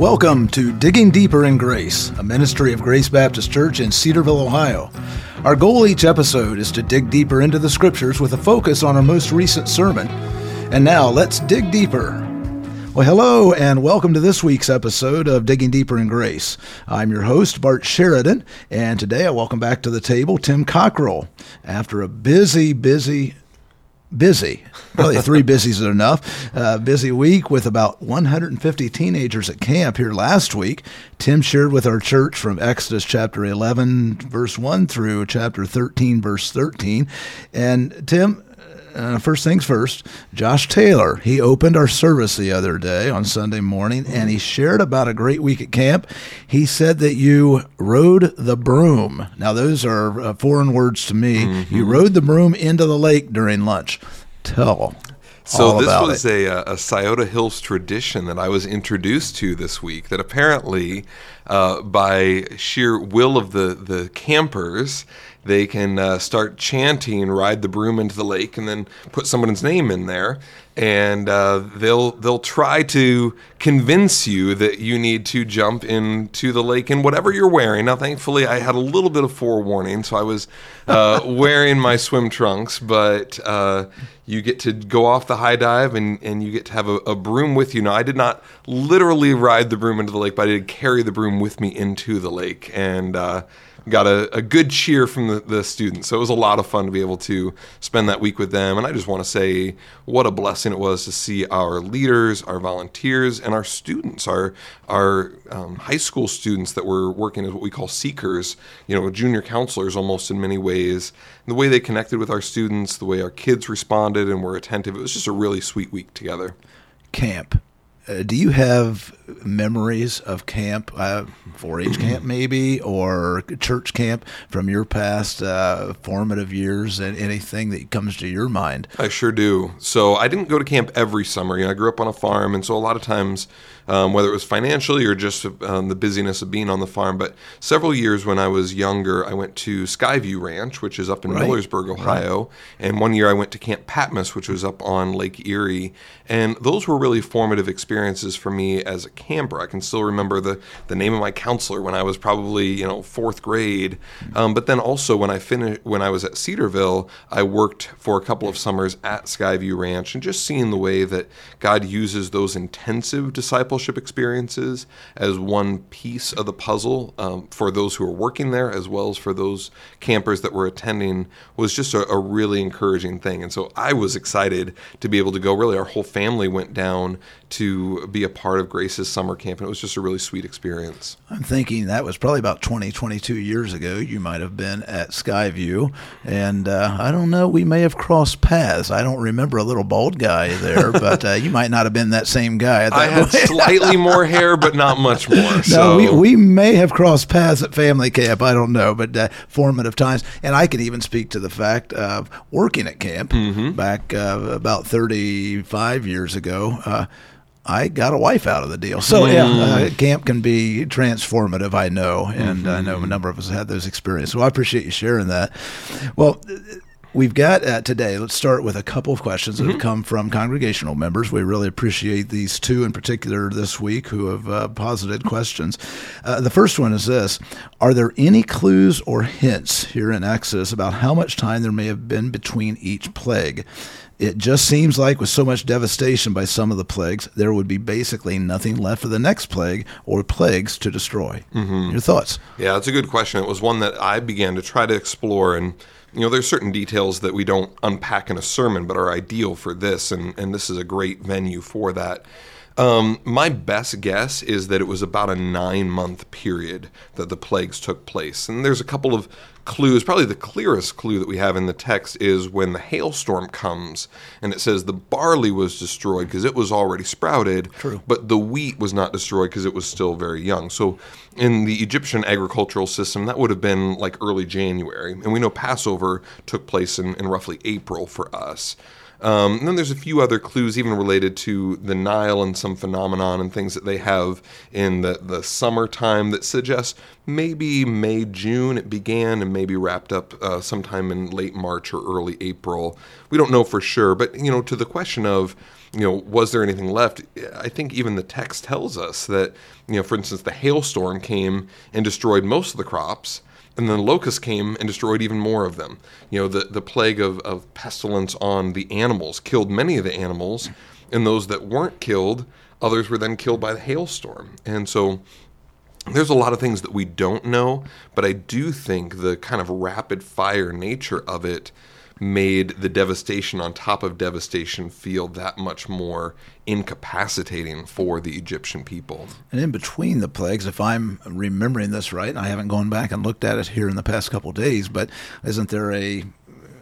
Welcome to Digging Deeper in Grace, a ministry of Grace Baptist Church in Cedarville, Ohio. Our goal each episode is to dig deeper into the scriptures with a focus on our most recent sermon. And now let's dig deeper. Well, hello, and welcome to this week's episode of Digging Deeper in Grace. I'm your host, Bart Sheridan, and today I welcome back to the table Tim Cockrell. After a busy, busy busy. Probably three busies are enough. Uh, busy week with about 150 teenagers at camp here last week. Tim shared with our church from Exodus chapter 11, verse 1 through chapter 13, verse 13. And Tim, uh, first things first, Josh Taylor. He opened our service the other day on Sunday morning and he shared about a great week at camp. He said that you rode the broom. Now, those are uh, foreign words to me. Mm-hmm. You rode the broom into the lake during lunch. Tell. So this was a, uh, a Scioto Hills tradition that I was introduced to this week. That apparently, uh, by sheer will of the the campers, they can uh, start chanting "Ride the broom into the lake" and then put someone's name in there, and uh, they'll they'll try to convince you that you need to jump into the lake in whatever you're wearing. Now, thankfully, I had a little bit of forewarning, so I was uh, wearing my swim trunks, but uh, you get to go off the high dive and, and you get to have a, a, broom with you. Now, I did not literally ride the broom into the lake, but I did carry the broom with me into the lake, and uh, got a, a good cheer from the, the students. So it was a lot of fun to be able to spend that week with them. And I just want to say what a blessing it was to see our leaders, our volunteers, and our students, our our um, high school students that were working as what we call seekers, you know, junior counselors almost in many ways. And the way they connected with our students, the way our kids responded and were attentive, it was just a really sweet week together. Camp uh, do you have memories of camp, uh, 4-H camp maybe, or church camp from your past uh, formative years, and anything that comes to your mind? I sure do. So I didn't go to camp every summer. You know, I grew up on a farm, and so a lot of times um, whether it was financially or just um, the busyness of being on the farm. But several years when I was younger, I went to Skyview Ranch, which is up in right. Millersburg, Ohio. Right. And one year I went to Camp Patmos, which was up on Lake Erie. And those were really formative experiences for me as a camper. I can still remember the, the name of my counselor when I was probably, you know, fourth grade. Um, but then also when I finished, when I was at Cedarville, I worked for a couple of summers at Skyview Ranch and just seeing the way that God uses those intensive discipleship fellowship experiences as one piece of the puzzle um, for those who are working there as well as for those campers that were attending was just a, a, really encouraging thing. And so I was excited to be able to go. Really, our whole family went down to be a part of Grace's summer camp, and it was just a really sweet experience. I'm thinking that was probably about 20, 22 years ago. You might have been at Skyview, and uh, I don't know, we may have crossed paths. I don't remember a little bald guy there, but uh, you might not have been that same guy. I had slightly more hair, but not much more. So. No, we, we may have crossed paths at family camp. I don't know, but uh, formative times. And I can even speak to the fact of working at camp mm-hmm. back uh, about 35 years ago. Uh, I got a wife out of the deal. So yeah, uh, mm. camp can be transformative. I know, and mm-hmm. I know a number of us had those experiences. So I appreciate you sharing that. Well. We've got uh, today, let's start with a couple of questions that mm-hmm. have come from congregational members. We really appreciate these two in particular this week who have uh, posited questions. Uh, the first one is this Are there any clues or hints here in Exodus about how much time there may have been between each plague? It just seems like with so much devastation by some of the plagues, there would be basically nothing left for the next plague or plagues to destroy. Mm-hmm. Your thoughts? Yeah, that's a good question. It was one that I began to try to explore and you know, there's certain details that we don't unpack in a sermon, but are ideal for this, and, and this is a great venue for that. Um, my best guess is that it was about a nine month period that the plagues took place. And there's a couple of clues, probably the clearest clue that we have in the text is when the hailstorm comes and it says the barley was destroyed because it was already sprouted, True. but the wheat was not destroyed because it was still very young. So in the Egyptian agricultural system, that would have been like early January. And we know Passover took place in, in roughly April for us. Um, and then there's a few other clues, even related to the Nile and some phenomenon and things that they have in the, the summertime that suggest maybe May, June it began and maybe wrapped up uh, sometime in late March or early April. We don't know for sure, but you know, to the question of you know, was there anything left? I think even the text tells us that, you know, for instance, the hailstorm came and destroyed most of the crops, and then the locust came and destroyed even more of them. You know, the, the plague of, of pestilence on the animals killed many of the animals, and those that weren't killed, others were then killed by the hailstorm. And so there's a lot of things that we don't know, but I do think the kind of rapid fire nature of it made the devastation on top of devastation feel that much more incapacitating for the Egyptian people. And in between the plagues, if I'm remembering this right, and I haven't gone back and looked at it here in the past couple days, but isn't there a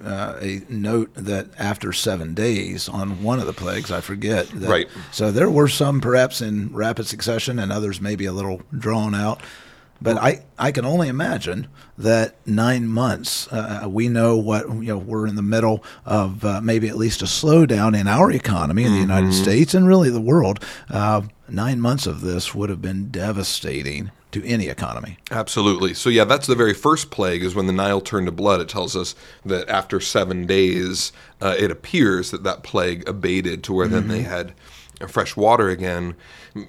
uh, a note that after seven days on one of the plagues, I forget. That, right. So there were some perhaps in rapid succession, and others maybe a little drawn out. But I, I can only imagine that nine months, uh, we know what, you know, we're in the middle of uh, maybe at least a slowdown in our economy in the mm-hmm. United States and really the world. Uh, nine months of this would have been devastating to any economy. Absolutely. So yeah, that's the very first plague is when the Nile turned to blood. It tells us that after seven days, uh, it appears that that plague abated to where mm-hmm. then they mm-hmm. had fresh water again.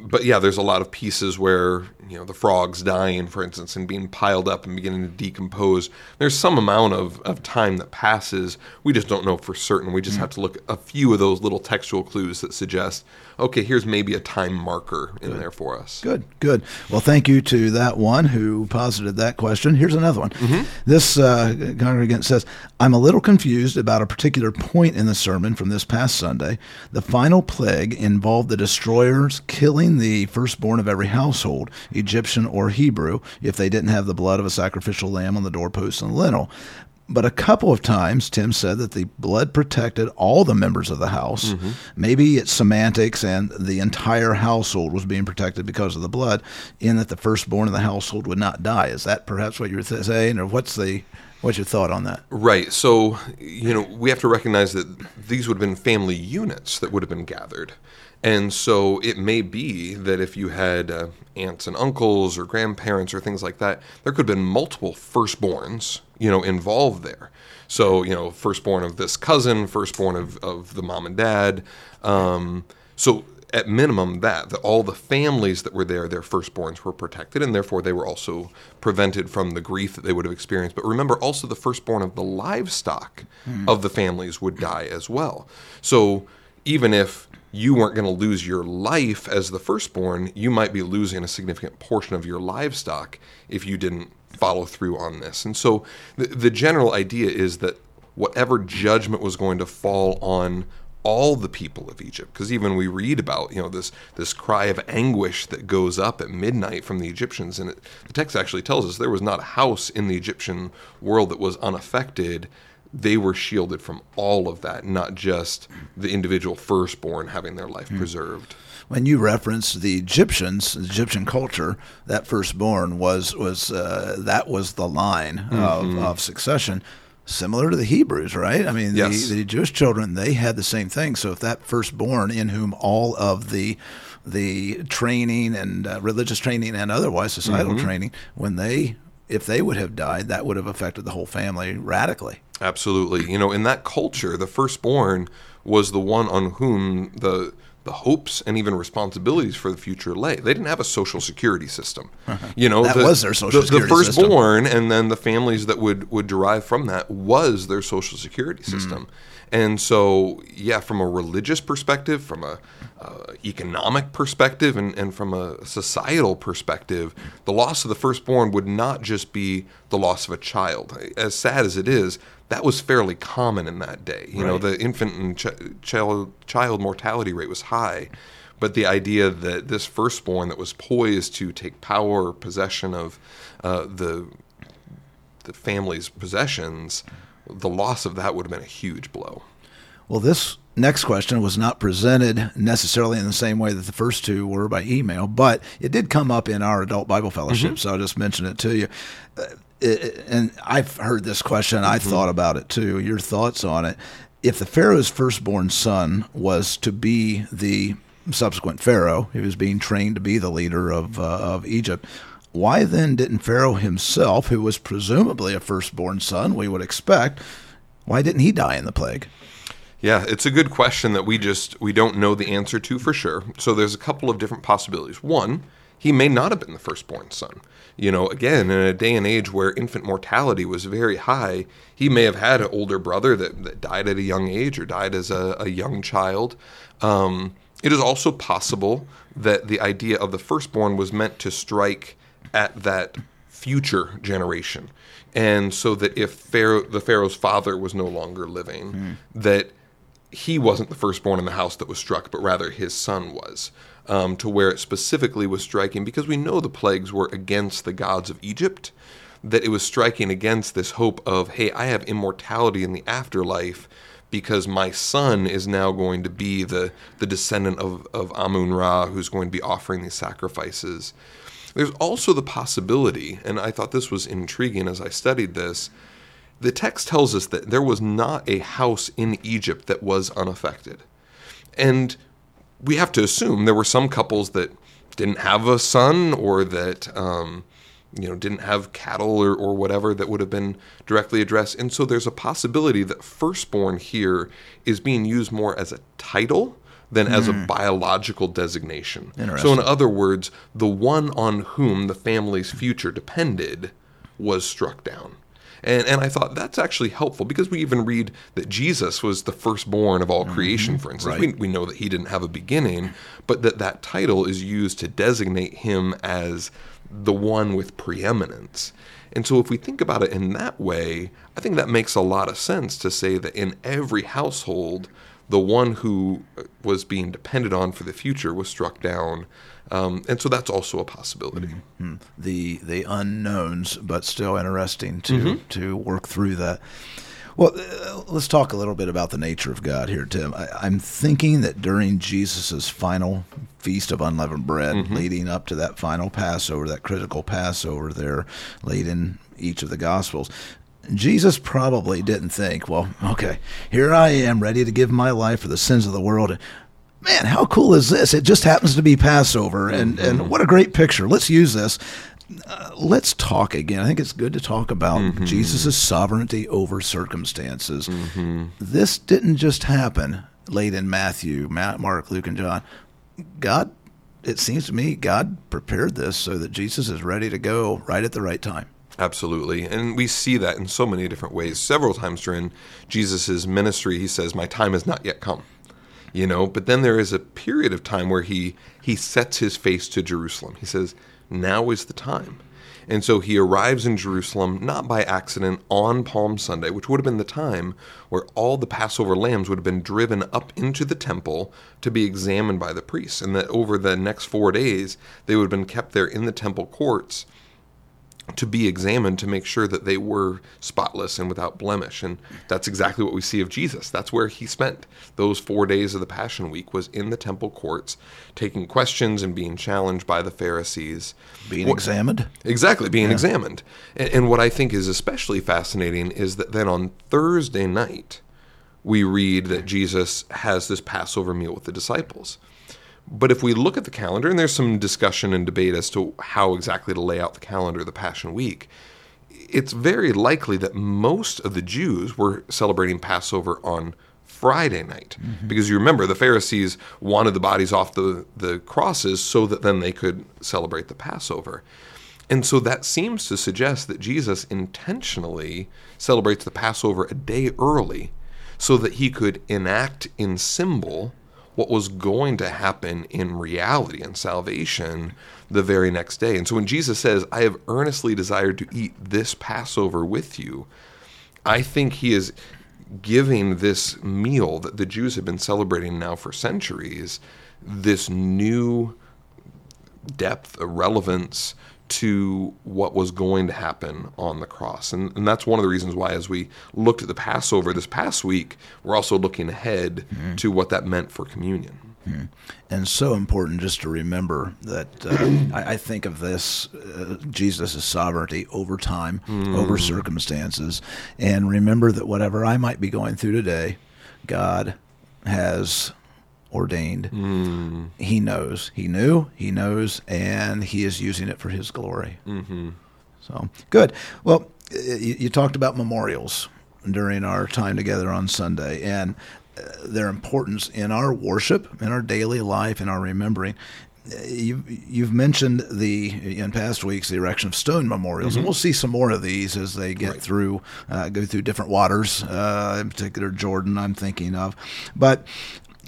But yeah, there's a lot of pieces where you know the frogs dying, for instance, and being piled up and beginning to decompose. There's some amount of, of time that passes. We just don't know for certain. We just mm have to look at a few of those little textual clues that suggest, okay, here's maybe a time marker in good. there for us. Good, good. Well, thank you to that one who posited that question. Here's another one. Mm-hmm. This uh, congregant says, I'm a little confused about a particular point in the sermon from this past Sunday. The final plague involved the destroyers killing the firstborn of every household. Egyptian or Hebrew, if they didn't have the blood of a sacrificial lamb on the doorpost and lintel. But a couple of times, Tim said that the blood protected all the members of the house. Mm-hmm. Maybe it's semantics and the entire household was being protected because of the blood, in that the firstborn of the household would not die. Is that perhaps what you're th- saying, or what's the What's your thought on that? Right. So, you know, we have to recognize that these would have been family units that would have been gathered. And so it may be that if you had uh, aunts and uncles or grandparents or things like that, there could have been multiple firstborns, you know, involved there. So, you know, firstborn of this cousin, firstborn of, of the mom and dad. Um, so at minimum that, that all the families that were there, their firstborns were protected, and therefore they were also prevented from the grief that they would have experienced. But remember, also the firstborn of the livestock mm. of the families would die as well. So even if you weren't going to lose your life as the firstborn, you might be losing a significant portion of your livestock if you didn't follow through on this. And so the, the general idea is that whatever judgment was going to fall on all the people of Egypt because even we read about you know this this cry of anguish that goes up at midnight from the Egyptians and it, the text actually tells us there was not a house in the Egyptian world that was unaffected they were shielded from all of that, not just the individual firstborn having their life mm. preserved. When you reference the Egyptians, Egyptian culture, that firstborn was was uh, that was the line mm-hmm. of, of succession similar to the Hebrews, right? I mean, yes. the, the, Jewish children they had the same thing. So if that firstborn, in whom all of the the training and uh, religious training and otherwise societal mm-hmm. training, when they if they would have died, that would have affected the whole family radically. Absolutely. You know, in that culture, the firstborn was the one on whom the the hopes and even responsibilities for the future lay. They didn't have a social security system. You know, that the, was their social the, security the firstborn system. and then the families that would would derive from that was their social security hmm. system. Mm. And so, yeah, from a religious perspective, from a uh, economic perspective, and, and from a societal perspective, the loss of the firstborn would not just be the loss of a child. As sad as it is, that was fairly common in that day. You right. know, the infant and ch- child child mortality rate was high, but the idea that this firstborn that was poised to take power or possession of uh, the the family's possessions, the loss of that would have been a huge blow. Well, this next question was not presented necessarily in the same way that the first two were by email, but it did come up in our adult Bible fellowship, mm-hmm. so I'll just mention it to you. Uh, it, and I've heard this question. I mm-hmm. thought about it too. Your thoughts on it? if the Pharaoh's firstborn son was to be the subsequent Pharaoh, he was being trained to be the leader of, uh, of Egypt. Why then didn't Pharaoh himself, who was presumably a firstborn son, we would expect, why didn't he die in the plague? Yeah, it's a good question that we just we don't know the answer to for sure. So there's a couple of different possibilities. One, he may not have been the firstborn son. You know, again, in a day and age where infant mortality was very high, he may have had an older brother that, that died at a young age or died as a, a young child. Um, it is also possible that the idea of the firstborn was meant to strike at that future generation. And so that if Pharaoh, the Pharaoh's father was no longer living, mm. that he wasn't the firstborn in the house that was struck, but rather his son was. Um, to where it specifically was striking, because we know the plagues were against the gods of Egypt, that it was striking against this hope of, hey, I have immortality in the afterlife because my son is now going to be the, the descendant of, of Amun Ra, who's going to be offering these sacrifices. There's also the possibility, and I thought this was intriguing as I studied this, the text tells us that there was not a house in Egypt that was unaffected. And we have to assume there were some couples that didn't have a son or that um, you know didn't have cattle or, or whatever that would have been directly addressed and so there's a possibility that firstborn here is being used more as a title than mm. as a hmm. biological designation so in other words the one on whom the family's future depended was struck down and, and I thought that's actually helpful because we even read that Jesus was the firstborn of all mm-hmm. creation, for instance. Right. We, we know that he didn't have a beginning, but that that title is used to designate him as the one with preeminence. And so, if we think about it in that way, I think that makes a lot of sense to say that in every household, the one who was being depended on for the future was struck down um, and so that's also a possibility. Mm-hmm. The the unknowns, but still interesting to mm-hmm. to work through that. Well, uh, let's talk a little bit about the nature of God here, Tim. I, am thinking that during Jesus' final feast of unleavened bread, mm-hmm. leading up to that final Passover, that critical Passover there, late in each of the Gospels, Jesus probably didn't think, well, okay, here I am ready to give my life for the sins of the world man, how cool is this? It just happens to be Passover, and mm-hmm. and what a great picture. Let's use this. Uh, let's talk again. I think it's good to talk about mm-hmm. Jesus' sovereignty over circumstances. Mm-hmm. This didn't just happen late in Matthew, Matt, Mark, Luke, and John. God, it seems to me, God prepared this so that Jesus is ready to go right at the right time. Absolutely. And we see that in so many different ways. Several times during Jesus' ministry, he says, My time has not yet come you know but then there is a period of time where he he sets his face to jerusalem. He says now is the time. And so he arrives in jerusalem not by accident on palm sunday which would have been the time where all the passover lambs would have been driven up into the temple to be examined by the priests and that over the next four days they would have been kept there in the temple courts to be examined to make sure that they were spotless and without blemish. And that's exactly what we see of jesus. That's where he spent those four days of the passion week was in the temple courts taking questions and being challenged by the pharisees. Being what, examined? Exactly being yeah. examined. And, and what i think is especially fascinating is that then on thursday night we read that jesus has this passover meal with the disciples but if we look at the calendar, and there's some discussion and debate as to how exactly to lay out the calendar of the Passion Week, it's very likely that most of the Jews were celebrating Passover on Friday night. Mm-hmm. Because you remember, the Pharisees wanted the bodies off the, the crosses so that then they could celebrate the Passover. And so that seems to suggest that Jesus intentionally celebrates the Passover a day early so that he could enact in symbol what was going to happen in reality and salvation the very next day. And so when Jesus says, I have earnestly desired to eat this Passover with you, I think he is giving this meal that the Jews have been celebrating now for centuries this new depth, a relevance to what was going to happen on the cross. And, and, that's one of the reasons why, as we looked at the Passover this past week, we're also looking ahead mm-hmm. to what that meant for communion. Mm-hmm. And so important just to remember that uh, I, I, think of this uh, Jesus' sovereignty over time, mm. over circumstances, and remember that whatever I might be going through today, God has ordained. Mm. He knows. He knew. He knows, and he is using it for His glory. Mm-hmm. So good. Well, you, you, talked about memorials during our time together on Sunday, and uh, their importance in our worship, in our daily life, in our remembering. You've, you've mentioned the in past weeks the erection of stone memorials, mm-hmm. and we'll see some more of these as they get right. through uh, go through different waters. Uh, in particular, Jordan, I'm thinking of, but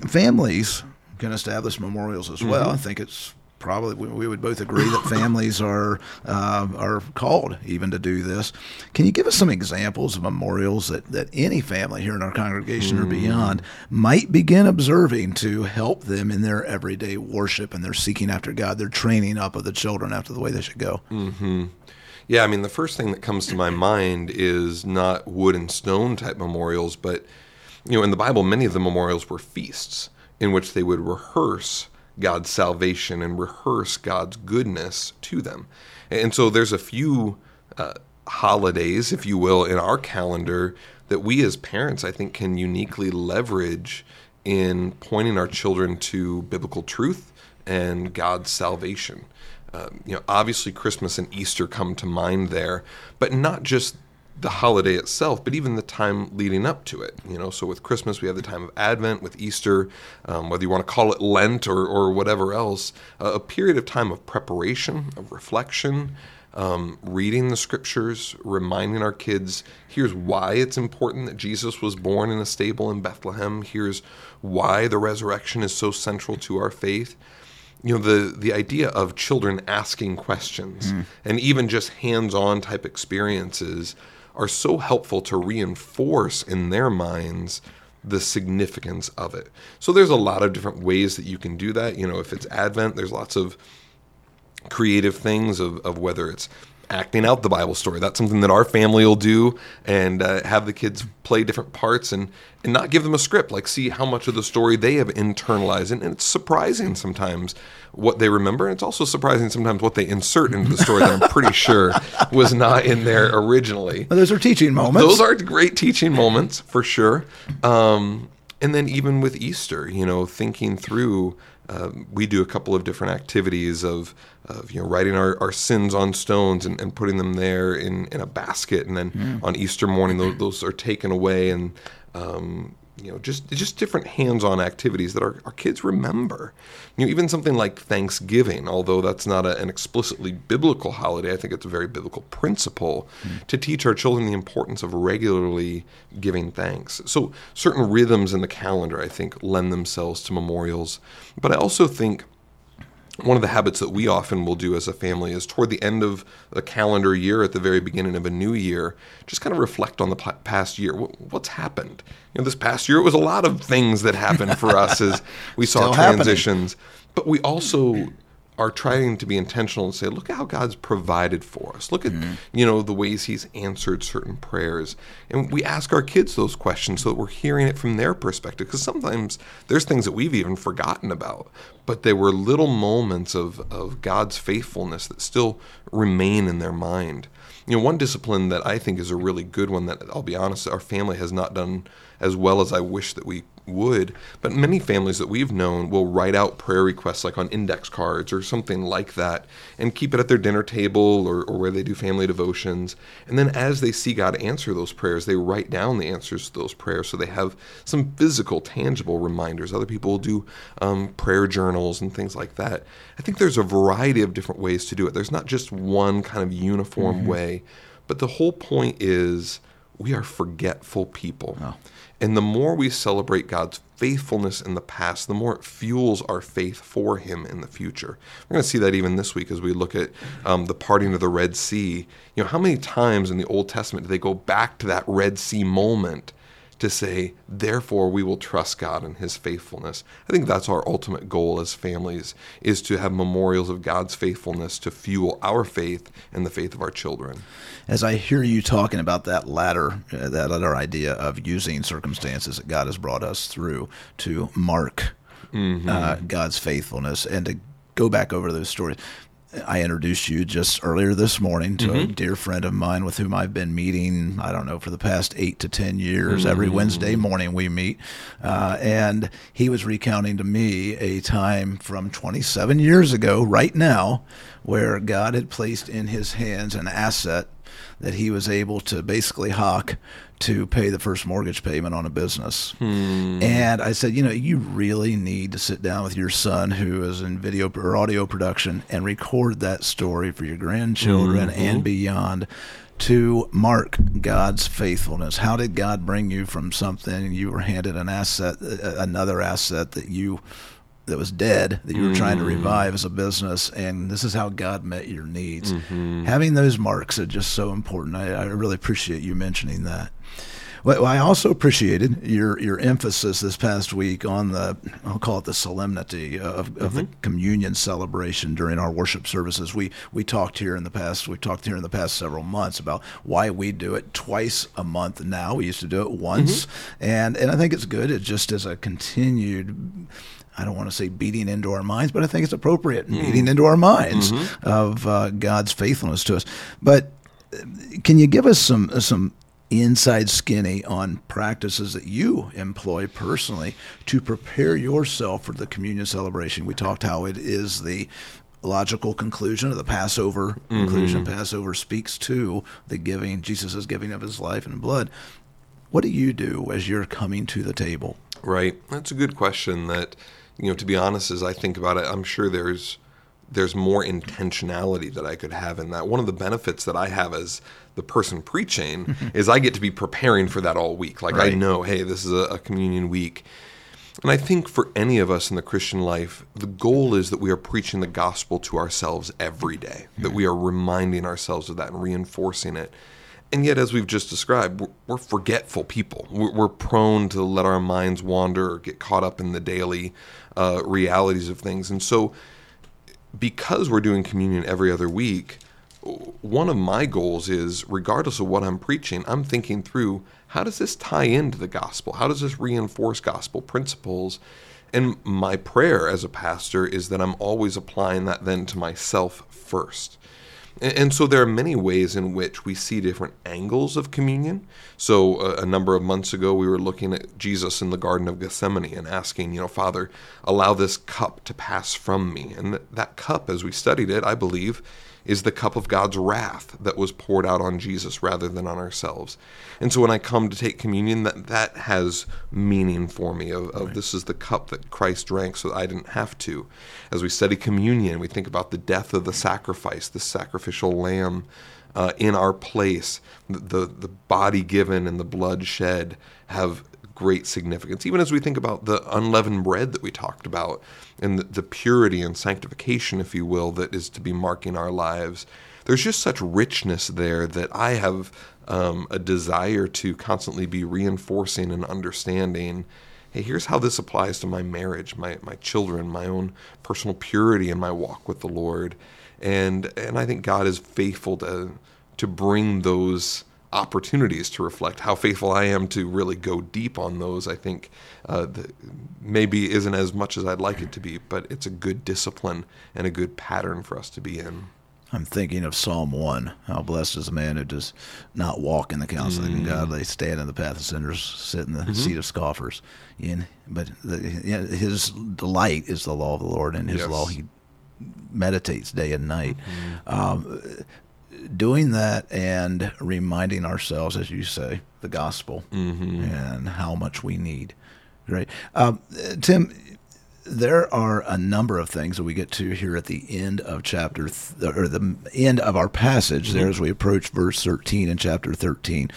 families can establish memorials as well. Mm-hmm. I think it's probably we would both agree that families are uh, are called even to do this. Can you give us some examples of memorials that, that any family here in our congregation mm. or beyond might begin observing to help them in their everyday worship and their seeking after God, their training up of the children after the way they should go? Mm-hmm. Yeah, I mean the first thing that comes to my mind is not wood and stone type memorials, but you know in the Bible many of the memorials were feasts in which they would rehearse God's salvation and rehearse God's goodness to them. And so there's a few uh, holidays, if you will, in our calendar that we as parents, I think, can uniquely leverage in pointing our children to biblical truth and God's salvation. Uh, you know, obviously Christmas and Easter come to mind there, but not just the holiday itself, but even the time leading up to it. You know, so with Christmas we have the time of Advent, with Easter, um, whether you want to call it Lent or, or whatever else, uh, a period of time of preparation, of reflection, um, reading the scriptures, reminding our kids here's why it's important that Jesus was born in a stable in Bethlehem. Here's why the resurrection is so central to our faith you know the the idea of children asking questions mm. and even just hands-on type experiences are so helpful to reinforce in their minds the significance of it. So there's a lot of different ways that you can do that. You know, if it's Advent, there's lots of creative things of, of whether it's acting out the Bible story. That's something that our family will do and uh, have the kids play different parts and, and not give them a script, like see how much of the story they have internalized. And, and it's surprising sometimes what they remember. And it's also surprising sometimes what they insert into the story that I'm pretty sure was not in there originally. Well, those are teaching moments. Those are great teaching moments for sure. Um, and then even with Easter, you know, thinking through um, we do a couple of different activities of, of you know writing our, our sins on stones and, and putting them there in, in a basket and then mm. on Easter morning those, those are taken away and um, you know, just just different hands-on activities that our, our kids remember. You know, even something like Thanksgiving, although that's not a, an explicitly biblical holiday, I think it's a very biblical principle mm. to teach our children the importance of regularly giving thanks. So certain rhythms in the calendar, I think, lend themselves to memorials. But I also think one of the habits that we often will do as a family is toward the end of the calendar year, at the very beginning of a new year, just kind of reflect on the past year. What's happened? You know, this past year it was a lot of things that happened for us as we saw transitions, happening. but we also are trying to be intentional and say, look at how God's provided for us. Look at mm-hmm. you know the ways He's answered certain prayers, and we ask our kids those questions so that we're hearing it from their perspective. Because sometimes there's things that we've even forgotten about, but there were little moments of of God's faithfulness that still remain in their mind. You know, one discipline that I think is a really good one that I'll be honest, our family has not done as well as I wish that we would. But many families that we've known will write out prayer requests like on index cards or something like that and keep it at their dinner table or, or where they do family devotions. And then as they see God answer those prayers, they write down the answers to those prayers so they have some physical, tangible reminders. Other people will do um, prayer journals and things like that. I think there's a variety of different ways to do it. There's not just one kind of uniform mm-hmm. way, but the whole point is we are forgetful people. Oh. And the more we celebrate God's faithfulness in the past, the more it fuels our faith for Him in the future. We're going to see that even this week as we look at um, the parting of the Red Sea. You know, how many times in the Old Testament do they go back to that Red Sea moment to say, therefore, we will trust God and His faithfulness. I think that's our ultimate goal as families, is to have memorials of God's faithfulness to fuel our faith and the faith of our children. As I hear you talking about that latter, uh, that other idea of using circumstances that God has brought us through to mark mm-hmm. uh, God's faithfulness and to go back over those stories I introduced you just earlier this morning to mm-hmm. a dear friend of mine with whom I've been meeting, I don't know, for the past eight to 10 years. Mm-hmm. Every Wednesday morning we meet. Uh, and he was recounting to me a time from 27 years ago, right now, where God had placed in his hands an asset that he was able to basically hawk to pay the first mortgage payment on a business. Hmm. And I said, you know, you really need to sit down with your son who is in video or audio production and record that story for your grandchildren mm-hmm. and beyond to mark God's faithfulness. How did God bring you from something you were handed an asset, another asset that you that was dead that you were mm. trying to mm. revive as a business, and this is how God met your needs. Mm-hmm. Having those marks are just so important. I, I really appreciate you mentioning that. Well, I also appreciated your your emphasis this past week on the I'll call it the solemnity of, of mm-hmm. the communion celebration during our worship services. We we talked here in the past. We've talked here in the past several months about why we do it twice a month now. We used to do it once, mm-hmm. and and I think it's good. It just is a continued I don't want to say beating into our minds, but I think it's appropriate mm. beating into our minds mm-hmm. of uh, God's faithfulness to us. But uh, can you give us some some inside skinny on practices that you employ personally to prepare yourself for the communion celebration? We talked how it is the logical conclusion of the Passover mm-hmm. conclusion. Passover speaks to the giving, Jesus' giving of his life and blood. What do you do as you're coming to the table? Right. That's a good question that you know, to be honest, as I think about it, I'm sure there's there's more intentionality that I could have in that. One of the benefits that I have as the person preaching is I get to be preparing for that all week. Like right. I know, hey, this is a, a communion week. And I think for any of us in the Christian life, the goal is that we are preaching the gospel to ourselves every day, that we are reminding ourselves of that and reinforcing it. And yet, as we've just described, we're, we're forgetful people. We're, we're, prone to let our minds wander or get caught up in the daily uh, realities of things. And so, because we're doing communion every other week, one of my goals is, regardless of what I'm preaching, I'm thinking through how does this tie into the gospel? How does this reinforce gospel principles? And my prayer as a pastor is that I'm always applying that then to myself first. And, so there are many ways in which we see different angles of communion. So uh, a number of months ago, we were looking at Jesus in the Garden of Gethsemane and asking, you know, Father, allow this cup to pass from me. And th- that cup, as we studied it, I believe, is the cup of God's wrath that was poured out on Jesus rather than on ourselves. And so when I come to take communion, that that has meaning for me of, of right. this is the cup that Christ drank so that I didn't have to. As we study communion, we think about the death of the sacrifice, the sacrificial lamb uh, in our place, the the body given and the blood shed have great significance. Even as we think about the unleavened bread that we talked about and the, the purity and sanctification, if you will, that is to be marking our lives, there's just such richness there that I have um, a desire to constantly be reinforcing and understanding hey, here's how this applies to my marriage, my, my children, my own personal purity and my walk with the Lord. And and I think God is faithful to to bring those opportunities to reflect how faithful I am to really go deep on those. I think uh, maybe isn't as much as I'd like it to be, but it's a good discipline and a good pattern for us to be in. I'm thinking of Psalm 1. How blessed is the man who does not walk in the counsel mm. of the godly, stand in the path of sinners, sit in the mm-hmm. seat of scoffers. In, but the, his delight is the law of the Lord, and his yes. law he meditates day and night. Mm-hmm. Um, doing that and reminding ourselves, as you say, the gospel mm-hmm. and how much we need. Great. Um, Tim, there are a number of things that we get to here at the end of chapter th- or the end of our passage mm-hmm. there as we approach verse 13 in chapter 13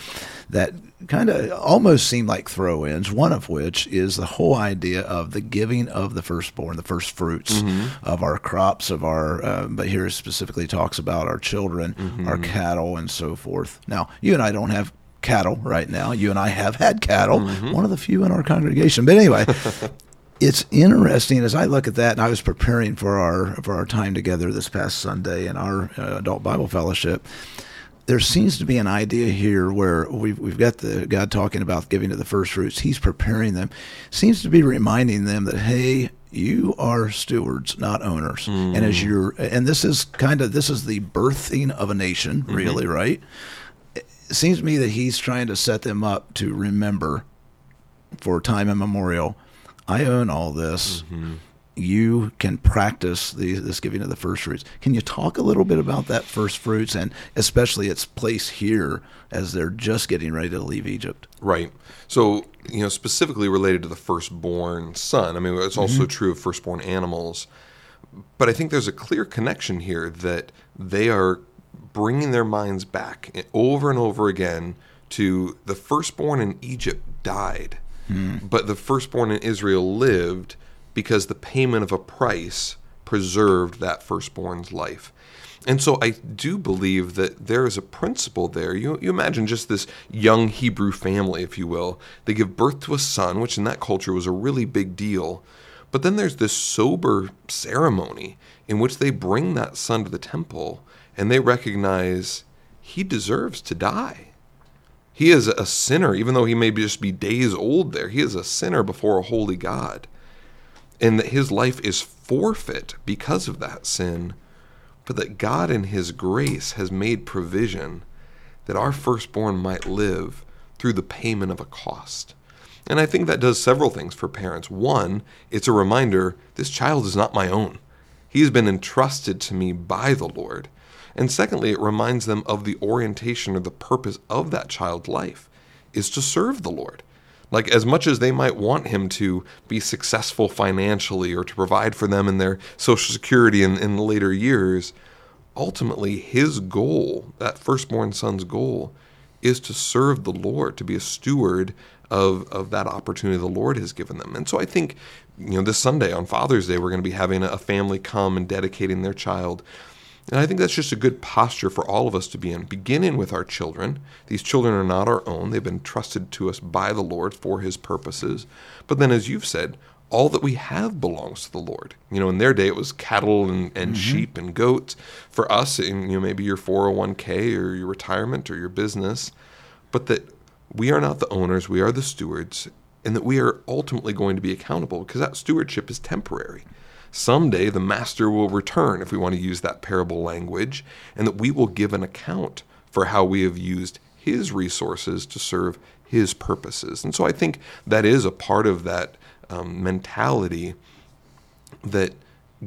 that kind of almost seem like throw-ins one of which is the whole idea of the giving of the firstborn the first fruits mm-hmm. of our crops of our uh, but here specifically talks about our children mm-hmm. our cattle and so forth now you and i don't have cattle right now. You and I have had cattle, mm-hmm. one of the few in our congregation. But anyway, it's interesting as I look at that, and I was preparing for our for our time together this past Sunday in our uh, adult Bible fellowship. there seems to be an idea here where we've, we've got the God talking about giving to the first fruits. He's preparing them. Seems to be reminding them that, hey, you are stewards, not owners. Mm. And as mm. you're, and this is kind of, this is the birthing of a nation, mm-hmm. really, right? It seems to me that he's trying to set them up to remember for time immemorial. I own all this. Mm-hmm you can practice the, this giving of the first fruits. Can you talk a little bit about that first fruits and especially its place here as they're just getting ready to leave Egypt? Right. So, you know, specifically related to the firstborn son. I mean, it's also mm-hmm. true of firstborn animals. But I think there's a clear connection here that they are bringing their minds back over and over again to the firstborn in Egypt died, hmm. but the firstborn in Israel lived because the payment of a price preserved that firstborn's life. And so I do believe that there is a principle there. You, you imagine just this young Hebrew family, if you will. They give birth to a son, which in that culture was a really big deal. But then there's this sober ceremony in which they bring that son to the temple and they recognize he deserves to die. He is a sinner, even though he may just be days old there. He is a sinner before a holy God and that his life is forfeit because of that sin, but that God in his grace has made provision that our firstborn might live through the payment of a cost. And I think that does several things for parents. One, it's a reminder this child is not my own. He has been entrusted to me by the Lord. And secondly, it reminds them of the orientation or the purpose of that child's life is to serve the Lord. Like, as much as they might want him to be successful financially or to provide for them in their Social Security in, in the later years, ultimately his goal, that firstborn son's goal, is to serve the Lord, to be a steward of, of that opportunity the Lord has given them. And so I think, you know, this Sunday on Father's Day, we're going to be having a family come and dedicating their child and I think that's just a good posture for all of us to be in, beginning with our children. These children are not our own, they've been trusted to us by the Lord for His purposes. But then, as you've said, all that we have belongs to the Lord. You know, in their day it was cattle and, and mm-hmm. sheep and goats. For us, in, you know, maybe your 401k or your retirement or your business, but that we are not the owners, we are the stewards, and that we are ultimately going to be accountable because that stewardship is temporary. Someday the master will return, if we want to use that parable language, and that we will give an account for how we have used his resources to serve his purposes. And so I think that is a part of that um, mentality that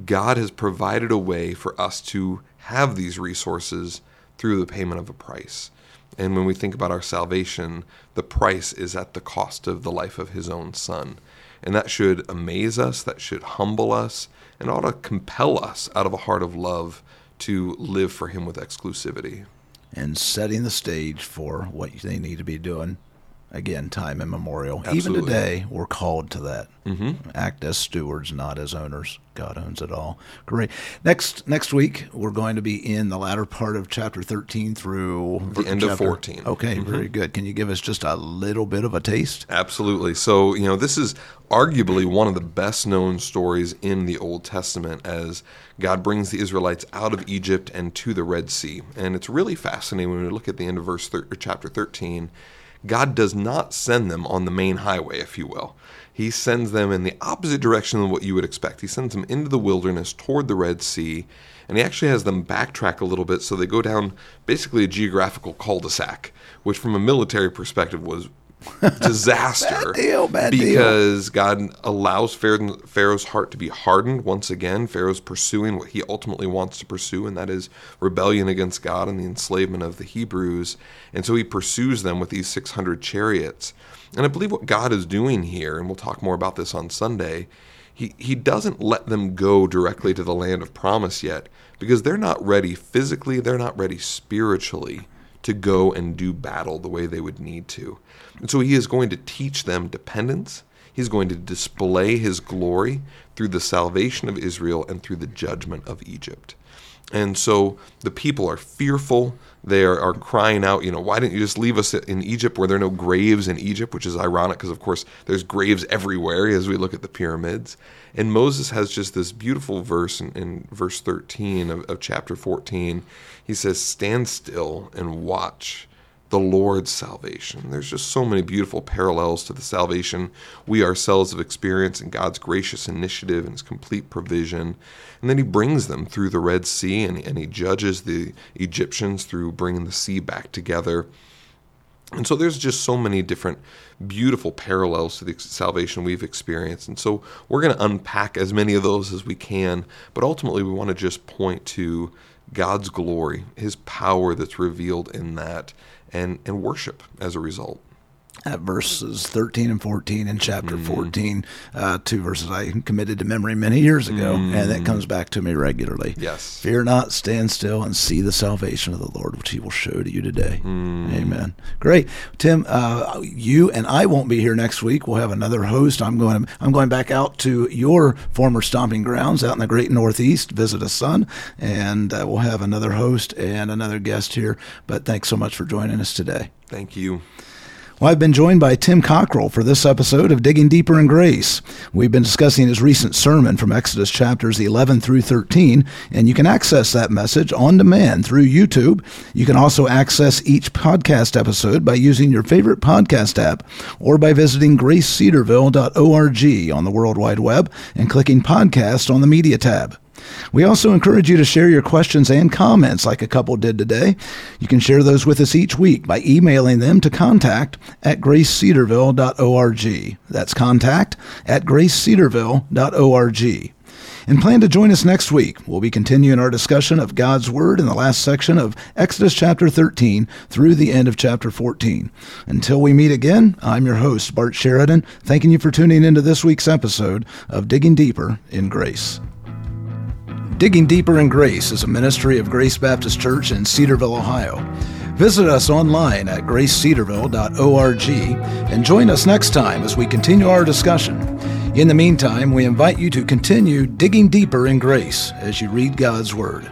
God has provided a way for us to have these resources through the payment of a price. And when we think about our salvation, the price is at the cost of the life of his own son. And that should amaze us, that should humble us, and ought to compel us out of a heart of love to live for Him with exclusivity. And setting the stage for what they need to be doing again, time immemorial. Absolutely. Even today, we're called to that. Mm-hmm. Act as stewards, not as owners. God owns it all. Great. Next next week, we're going to be in the latter part of chapter 13 through the end chapter. of 14. Okay, mm-hmm. very good. Can you give us just a little bit of a taste? Absolutely. So, you know, this is arguably one of the best known stories in the Old Testament as God brings the Israelites out of Egypt and to the Red Sea. And it's really fascinating when we look at the end of verse thir- chapter 13 God does not send them on the main highway, if you will. He sends them in the opposite direction than what you would expect. He sends them into the wilderness toward the Red Sea, and he actually has them backtrack a little bit so they go down basically a geographical cul de sac, which from a military perspective was disaster. bad deal, bad because deal. God allows Pharaoh's heart to be hardened once again. Pharaoh's pursuing what he ultimately wants to pursue, and that is rebellion against God and the enslavement of the Hebrews. And so he pursues them with these 600 chariots. And I believe what God is doing here, and we'll talk more about this on Sunday, he, he doesn't let them go directly to the land of promise yet because they're not ready physically, they're not ready spiritually to go and do battle the way they would need to. And so he is going to teach them dependence. He's going to display his glory through the salvation of Israel and through the judgment of Egypt. And so the people are fearful. They are, are, crying out, you know, why didn't you just leave us in Egypt where there are no graves in Egypt, which is ironic because, of course, there's graves everywhere as we look at the pyramids. And Moses has just this beautiful verse in, in verse 13 of, of chapter 14. He says, Stand still and watch the Lord's salvation. There's just so many beautiful parallels to the salvation we ourselves have experienced in God's gracious initiative and His complete provision. And then He brings them through the Red Sea and, and He judges the Egyptians through bringing the sea back together. And so there's just so many different beautiful parallels to the salvation we've experienced. And so we're going to unpack as many of those as we can, but ultimately we want to just point to God's glory, his power that's revealed in that, and, and worship as a result at verses 13 and 14 in chapter mm. 14, uh, two verses I committed to memory many years ago, mm. and that comes back to me regularly. Yes. Fear not, stand still, and see the salvation of the Lord, which he will show to you today. Mm. Amen. Great. Tim, uh, you and I won't be here next week. We'll have another host. I'm going, I'm going back out to your former stomping grounds out in the great Northeast, visit a son, and uh, we'll have another host and another guest here. But thanks so much for joining us today. Thank you. Well, I've been joined by Tim Cockrell for this episode of Digging Deeper in Grace. We've been discussing his recent sermon from Exodus chapters 11 through 13, and you can access that message on demand through YouTube. You can also access each podcast episode by using your favorite podcast app or by visiting gracecedarville.org on the World Wide Web and clicking podcast on the media tab. We also encourage you to share your questions and comments like a couple did today. You can share those with us each week by emailing them to contact at gracecedarville.org. That's contact at gracecedarville.org. And plan to join us next week. We'll be continuing our discussion of God's Word in the last section of Exodus chapter 13 through the end of chapter 14. Until we meet again, I'm your host, Bart Sheridan, thanking you for tuning into this week's episode of Digging Deeper in Grace. Digging Deeper in Grace is a ministry of Grace Baptist Church in Cedarville, Ohio. Visit us online at gracecedarville.org and join us next time as we continue our discussion. In the meantime, we invite you to continue digging deeper in grace as you read God's Word.